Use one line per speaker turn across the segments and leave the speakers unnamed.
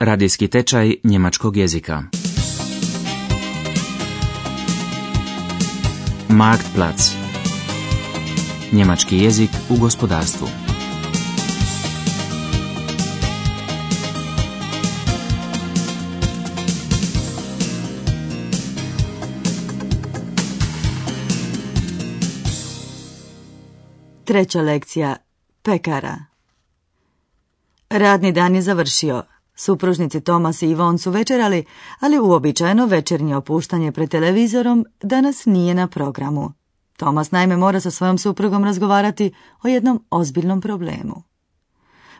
Radijski tečaj njemačkog jezika. Marktplatz. Njemački jezik u gospodarstvu.
Treća lekcija. Pekara. Radni dan je završio. Supružnici Tomas i Ivon su večerali, ali uobičajeno večernje opuštanje pred televizorom danas nije na programu. Tomas naime mora sa svojom suprugom razgovarati o jednom ozbiljnom problemu.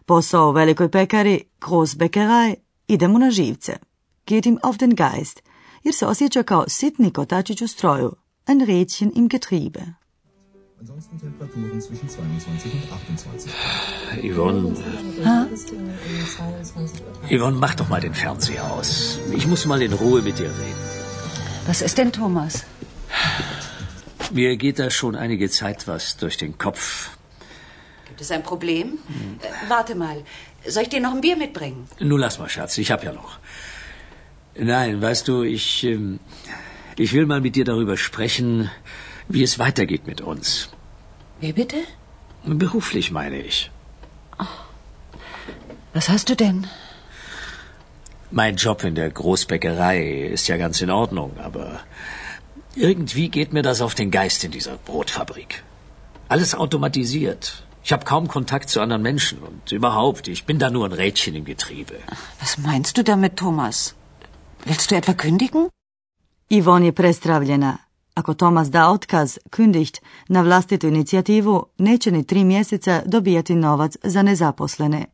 Posao u velikoj pekari, Großbäckerei, ide mu na živce. Geht ihm auf den Geist, jer se osjeća kao sitni kotačić u stroju, ein Rädchen im Getriebe.
Ansonsten Temperaturen zwischen 22 und 28.
Yvonne. Yvonne, mach doch mal den Fernseher aus. Ich muss mal in Ruhe mit dir reden.
Was ist denn, Thomas?
Mir geht da schon einige Zeit was durch den Kopf.
Gibt es ein Problem? Äh, warte mal. Soll ich dir noch ein Bier mitbringen?
Nun lass mal, Schatz, ich hab ja noch. Nein, weißt du, ich, ähm, ich will mal mit dir darüber sprechen, wie es weitergeht mit uns.
Wie bitte?
Beruflich meine ich.
Was hast du denn?
Mein Job in der Großbäckerei ist ja ganz in Ordnung, aber irgendwie geht mir das auf den Geist in dieser Brotfabrik. Alles automatisiert. Ich habe kaum Kontakt zu anderen Menschen und überhaupt, ich bin da nur ein Rädchen im Getriebe.
Was meinst du damit, Thomas? Willst du etwa kündigen?
Ivon je prestravljena. Ako Tomas da otkaz, kündigt, na vlastitu inicijativu, neće ni tri mjeseca dobijati novac za nezaposlene.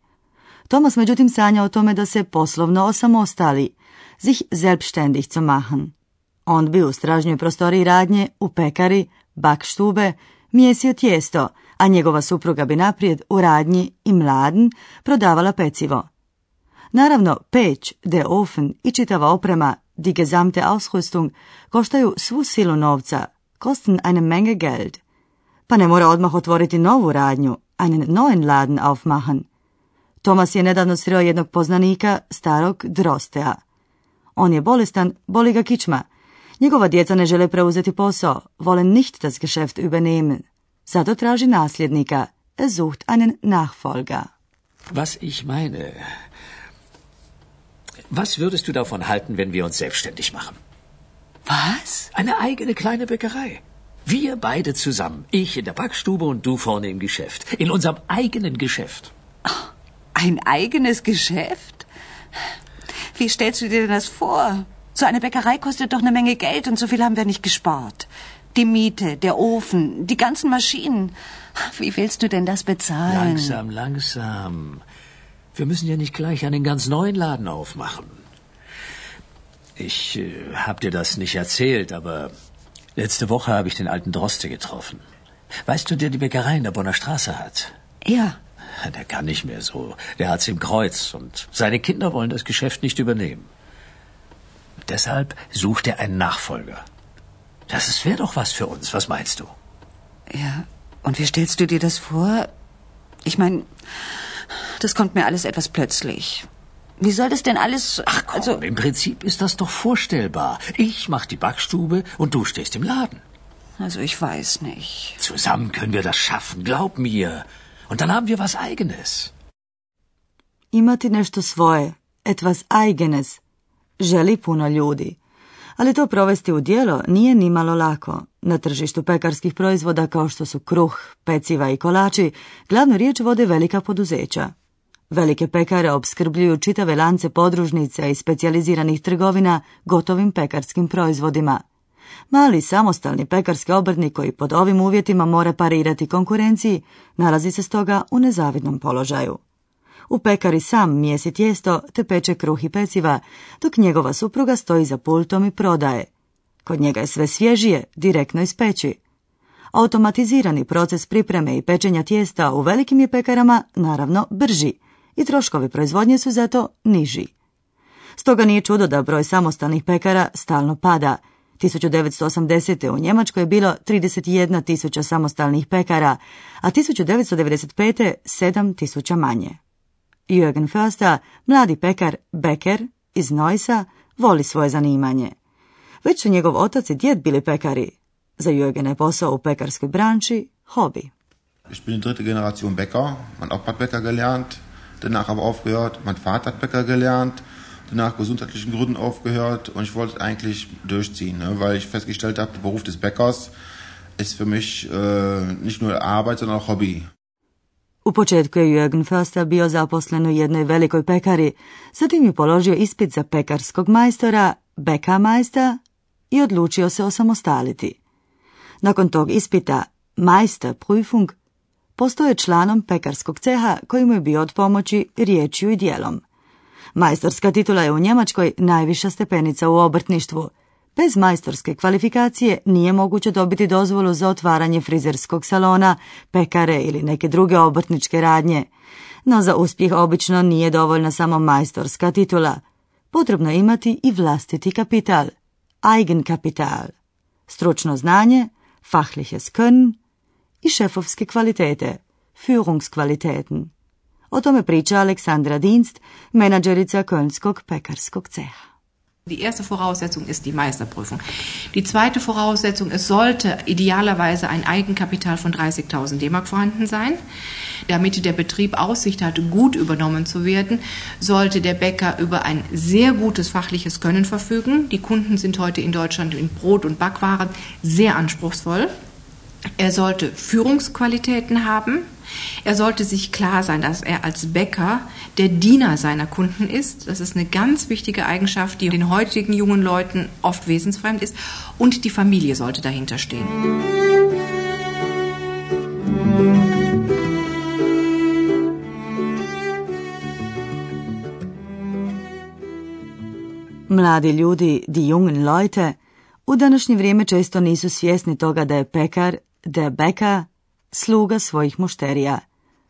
Tomas međutim sanja o tome da se poslovno osamostali, sich selbstständig zu machen. On bi u stražnjoj prostoriji radnje, u pekari, bakštube, mjesio tijesto, a njegova supruga bi naprijed u radnji i mladen prodavala pecivo. Naravno, peć, der Ofen i čitava oprema, die gesamte Ausrüstung, koštaju svu silu novca, kosten eine Menge Geld. Pa ne mora odmah otvoriti novu radnju, einen neuen Laden aufmachen. Tomas je nedavno sreo jednog poznanika, starog Drostea. On je bolestan, boli ga kičma. Njegova djeca ne žele preuzeti posao, vole nicht das Geschäft übernehmen. Zato traži nasljednika, er sucht einen Nachfolger.
Was ich meine. Was würdest du davon halten, wenn wir uns selbstständig machen?
Was?
Eine eigene kleine Bäckerei. Wir beide zusammen. Ich in der Backstube und du vorne im Geschäft. In unserem eigenen Geschäft.
Ein eigenes Geschäft? Wie stellst du dir denn das vor? So eine Bäckerei kostet doch eine Menge Geld und so viel haben wir nicht gespart. Die Miete, der Ofen, die ganzen Maschinen. Wie willst du denn das bezahlen?
Langsam, langsam. Wir müssen ja nicht gleich einen ganz neuen Laden aufmachen. Ich äh, hab dir das nicht erzählt, aber letzte Woche habe ich den alten Droste getroffen. Weißt du, der die Bäckerei in der Bonner Straße hat?
Ja.
Der kann nicht mehr so. Der hat's im Kreuz und seine Kinder wollen das Geschäft nicht übernehmen. Deshalb sucht er einen Nachfolger. Das wäre doch was für uns. Was meinst du?
Ja. Und wie stellst du dir das vor? Ich meine, das kommt mir alles etwas plötzlich. Wie soll das denn alles...
Ach komm,
also,
im Prinzip ist das doch vorstellbar. Ich mach die Backstube und du stehst im Laden.
also ich weiß nicht.
Zusammen können wir das schaffen, glaub mir. Und dann haben wir was eigenes.
Imati nešto svoje, etwas eigenes, želi puno ljudi. Ali to provesti u djelo nije ni malo lako. Na tržištu pekarskih proizvoda kao što su kruh, peciva i kolači, glavnu riječ vode velika poduzeća. Velike pekare opskrbljuju čitave lance podružnica i specijaliziranih trgovina gotovim pekarskim proizvodima. Mali samostalni pekarski obrtnik koji pod ovim uvjetima mora parirati konkurenciji, nalazi se stoga u nezavidnom položaju. U pekari sam mijesi tijesto te peče kruh i peciva, dok njegova supruga stoji za pultom i prodaje. Kod njega je sve svježije, direktno iz peći. Automatizirani proces pripreme i pečenja tijesta u velikim je pekarama naravno brži i troškovi proizvodnje su zato niži. Stoga nije čudo da broj samostalnih pekara stalno pada. 1980. u Njemačkoj je bilo 31 tisuća samostalnih pekara, a 1995. 7 tisuća manje. Jürgen Förster, mladi pekar Becker iz Neusa, voli svoje zanimanje. Već su njegov otac i djed bili pekari. Za Jürgena je posao u pekarskoj branči hobi.
Ich bin dritte Generation Bäcker. Opa hat Bäcker gelernt, danach aber aufgehört. Mein Vater hat Bäcker gelernt, danach gesundheitlichen Gründen aufgehört. Und ich wollte eigentlich durchziehen, ne? weil ich festgestellt habe, der Beruf des Bäckers ist für mich äh, nicht nur Arbeit, sondern auch Hobby.
U početku je Jürgen Förster bio zaposlen u jednoj velikoj pekari, zatim je položio ispit za pekarskog majstora, Bäckermeister, i odlučio se osamostaliti. Nakon tog ispita, Meisterprüfung, postao je članom pekarskog ceha koji mu je bio od pomoći riječju i dijelom. Majstorska titula je u Njemačkoj najviša stepenica u obrtništvu. Bez majstorske kvalifikacije nije moguće dobiti dozvolu za otvaranje frizerskog salona, pekare ili neke druge obrtničke radnje. No za uspjeh obično nije dovoljna samo majstorska titula. Potrebno je imati i vlastiti kapital, Eigenkapital, stručno znanje, fachliches Können i šefovske kvalitete, Führungsqualitäten. O tome priča Aleksandra Dienst, menadžerica Kölnskog pekarskog ceha.
Die erste Voraussetzung ist die Meisterprüfung. Die zweite Voraussetzung, es sollte idealerweise ein Eigenkapital von 30.000 D-Mark vorhanden sein. Damit der Betrieb Aussicht hat, gut übernommen zu werden, sollte der Bäcker über ein sehr gutes fachliches Können verfügen. Die Kunden sind heute in Deutschland in Brot- und Backwaren sehr anspruchsvoll. Er sollte Führungsqualitäten haben. Er sollte sich klar sein, dass er als Bäcker der Diener seiner Kunden ist. Das ist eine ganz wichtige Eigenschaft, die den heutigen jungen Leuten oft wesensfremd ist. Und die Familie sollte dahinter stehen.
Mladi ljudi, die jungen Leute, u današnje vrijeme često nisu svjesni toga da je pekar, der Bäcker, sluga svojih mušterija,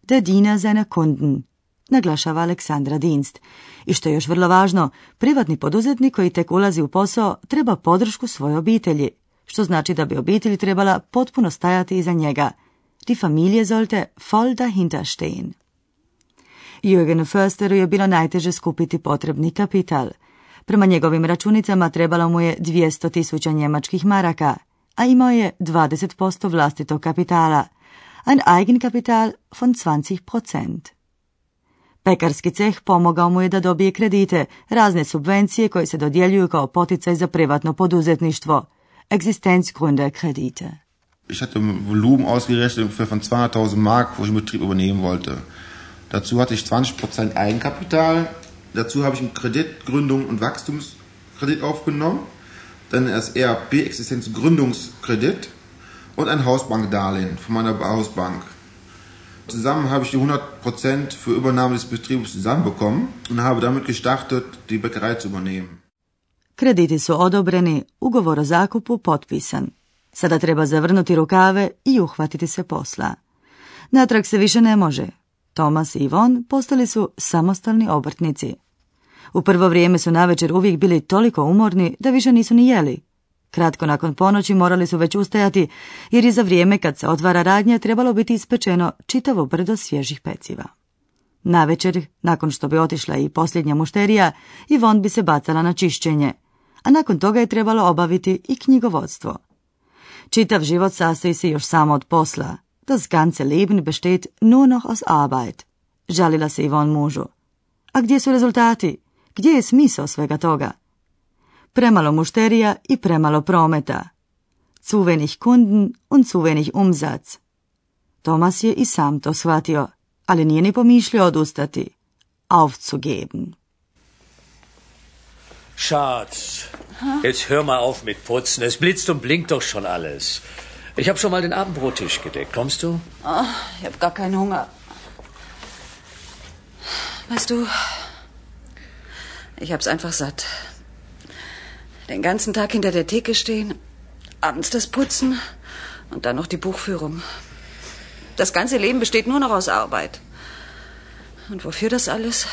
der Diener seiner Kunden, naglašava Aleksandra Dinst. I što je još vrlo važno, privatni poduzetnik koji tek ulazi u posao treba podršku svoje obitelji, što znači da bi obitelj trebala potpuno stajati iza njega. Die Familie sollte voll dahinter stehen. Jürgen Försteru je bilo najteže skupiti potrebni kapital. Prema njegovim računicama trebalo mu je 200 tisuća njemačkih maraka, a imao je 20% vlastitog kapitala, ein Eigenkapital von 20%. Pekarski ceh pomogao mu je da dobije kredite, razne subvencije koje se dodjeljuju kao poticaj za privatno poduzetništvo, Existenzgründerkredite.
Ich hatte ein Volumen ausgerechnet ungefähr von 200.000 Mark, wo ich einen Betrieb übernehmen wollte. Dazu hatte ich 20% Eigenkapital. Dazu habe ich einen Kreditgründung und Wachstumskredit aufgenommen. Dann das ERP Existenzgründungskredit und ein Hausbankdarlehen von meiner Hausbank. Zusammen habe ich die 100% für Übernahme des Betriebes zusammenbekommen und habe damit gestartet, die Bäckerei zu übernehmen.
Krediti su odobreni, ugovor o zakupu potpisan. Sada treba zavrnuti rukave i uhvatiti se posla. Natrag se više ne može. Tomas i Ivon postali su samostalni obrtnici. U prvo vrijeme su navečer uvijek bili toliko umorni da više nisu ni jeli. Kratko nakon ponoći morali su već ustajati, jer je za vrijeme kad se otvara radnja trebalo biti ispečeno čitavo brdo svježih peciva. Navečer, nakon što bi otišla i posljednja mušterija, Ivon bi se bacala na čišćenje, a nakon toga je trebalo obaviti i knjigovodstvo. Čitav život sastoji se još samo od posla. Das ganze Leben besteht nur noch aus Arbeit. Žalila se Ivon mužu. A gdje su rezultati? Gdje je smisao svega toga? Premalo mušterija i premalo prometa. Zu wenig Kunden und zu wenig Umsatz. Tomas je i sam to shvatio, ali nije ni pomišljao odustati. Aufzugeben.
Schatz, jetzt hör mal auf mit Putzen. Es blitzt und blinkt doch schon alles. Ich habe schon mal den Abendbrottisch gedeckt. Kommst du?
Oh, ich habe gar keinen Hunger. Weißt du, ich hab's einfach satt. Den ganzen Tag hinter der Theke stehen, abends das Putzen und dann noch die Buchführung. Das ganze Leben besteht nur noch aus Arbeit. Und wofür das alles?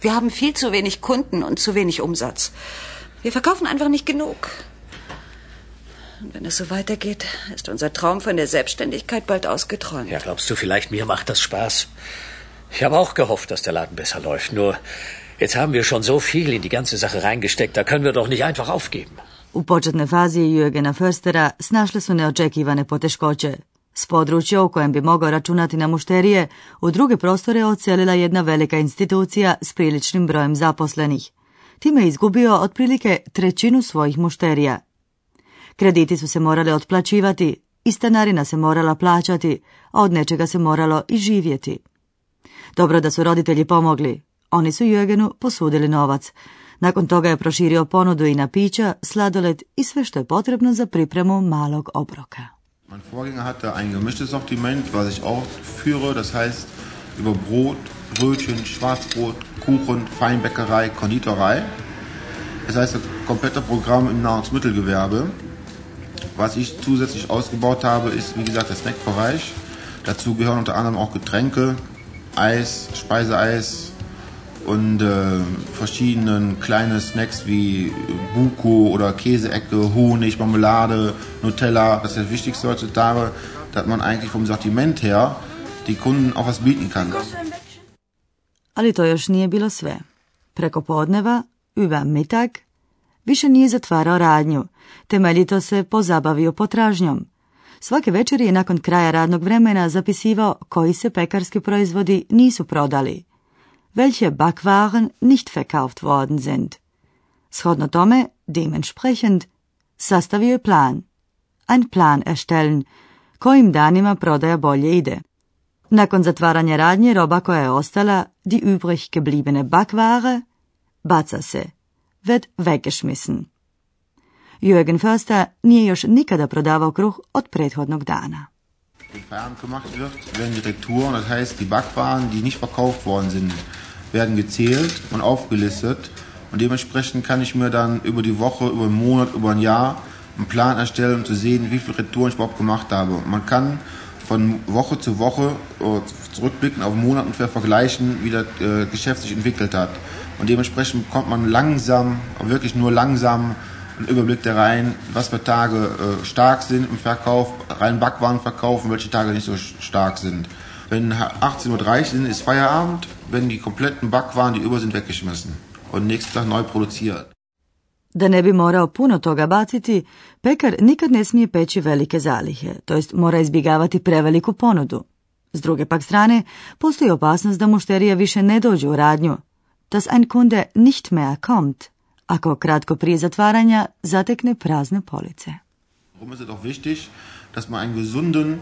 Wir haben viel zu wenig Kunden und zu wenig Umsatz. Wir verkaufen einfach nicht genug. Und wenn es so weitergeht, ist unser Traum von der Selbstständigkeit bald ausgeträumt.
Ja, glaubst du vielleicht, mir macht das Spaß? Ich habe auch gehofft, dass der Laden besser läuft. Nur, jetzt haben wir schon so viel in die ganze Sache reingesteckt, da können wir doch nicht einfach aufgeben.
U početnoj fazi Jürgena Förstera snašle su neočekivane poteškoće. S područja u kojem bi mogao računati na mušterije, u druge prostore ocelila jedna velika institucija s priličnim brojem zaposlenih. Time je izgubio otprilike trećinu svojih mušterija. Krediti su se morali otplaćivati, i stanarina se morala plaćati, a od nečega se moralo i živjeti. Dobro da su roditelji pomogli. Oni su Jürgenu posudili novac. Nakon toga je proširio ponudu i na pića, sladoled i sve što je potrebno za pripremu malog obroka.
Mein Vorgänger hatte ein gemischtes Sortiment, was ich auch führe. Das heißt, über Brot, Brötchen, Schwarzbrot, Kuchen, Feinbäckerei, Konditorei. Das heißt, das komplette Programm im Nahrungsmittelgewerbe. Was ich zusätzlich ausgebaut habe, ist, wie gesagt, der Snackbereich. Dazu gehören unter anderem auch Getränke, Eis, Speiseeis und äh, verschiedene kleine Snacks wie Buko oder Käseecke, Honig, Marmelade, Nutella. Das ist das Wichtigste heutzutage, dass man eigentlich vom Sortiment her die Kunden auch was bieten kann.
Ali to još nije bilo sve. Preko podneva, über Mittag, više nije zatvarao radnju, temeljito se pozabavio potražnjom. Svake večeri je nakon kraja radnog vremena zapisivao koji se pekarski proizvodi nisu prodali. Welche Backwaren nicht verkauft worden sind. Shodno tome, dementsprechend, sastavio plan. Ein Plan erstellen, kojim danima prodaja bolje ide. Nakon zatvaranja radnje roba koja je ostala, die übrig gebliebene Backware, baca se, wird weggeschmissen. Jürgen Förster nije još nikada prodavao kruh od prethodnog dana.
Wenn Feierabend gemacht wird, werden die Retouren, das heißt die Backwaren, die nicht verkauft worden sind, werden gezählt und aufgelistet. Und dementsprechend kann ich mir dann über die Woche, über einen Monat, über ein Jahr einen Plan erstellen, um zu sehen, wie viele Retouren ich überhaupt gemacht habe. Man kann von Woche zu Woche äh, zurückblicken auf einen Monat ungefähr vergleichen, wie das äh, Geschäft sich entwickelt hat. Und dementsprechend bekommt man langsam, wirklich nur langsam, einen Überblick da rein, was für Tage äh, stark sind im Verkauf, rein Backwaren verkaufen, welche Tage nicht so stark sind. Wenn 18.30 Uhr sind, ist Feierabend, wenn die kompletten Backwaren, die über sind, weggeschmissen und nächsten Tag neu produziert.
Da ne bi morao puno toga baciti, pekar nikad ne smije peći velike zalihe, to jest mora izbjegavati preveliku ponudu. S druge pak strane, postoji opasnost da mušterija više ne dođu u radnju, dass ein Kunde nicht mehr kommt, ako kratko prije zatvaranja zatekne prazne police.
Warum ist es auch wichtig, dass man einen gesunden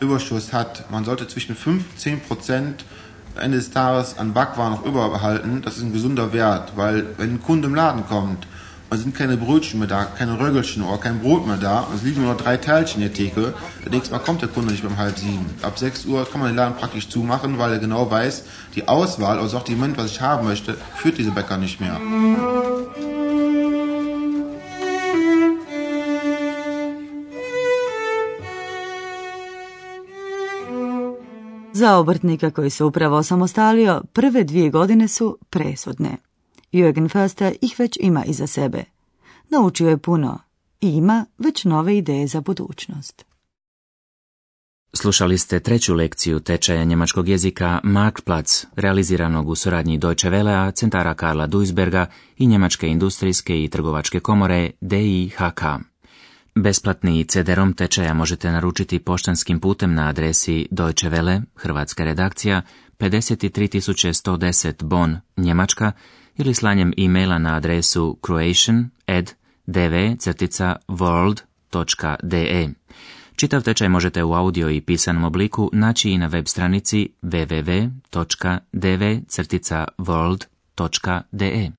Überschuss hat? Man sollte zwischen 5 und 10 Prozent Ende des Tages an Backwaren noch überbehalten. Das ist ein gesunder Wert, weil wenn ein Kunde im Laden kommt, und sind keine Brötchen mehr da, keine Röggelchen oder kein Brot mehr da, es liegen nur noch drei Teilchen in der Theke, dann nächstes Mal kommt der Kunde nicht beim halb sieben. Ab 6 Uhr kann man den Laden praktisch zumachen, weil er genau weiß, die Auswahl, also auch die Sortiment, was ich haben möchte, führt diese Bäcker nicht mehr.
Za obrtnika koji se upravo osamostalio, prve dvije godine su presudne. Jürgen Förster ih već ima iza sebe. Naučio je puno i ima već nove ideje za budućnost.
Slušali ste treću lekciju tečaja njemačkog jezika Marktplatz, realiziranog u suradnji Deutsche Wellea, centara Karla Duisberga i Njemačke industrijske i trgovačke komore DIHK. Besplatni CD-rom tečaja možete naručiti poštanskim putem na adresi Deutsche Welle, hrvatska redakcija, 53110 Bonn, Njemačka, ili slanjem e-maila na adresu croatian.dv.world.de. Čitav tečaj možete u audio i pisanom obliku naći i na web stranici www.dv.world.de.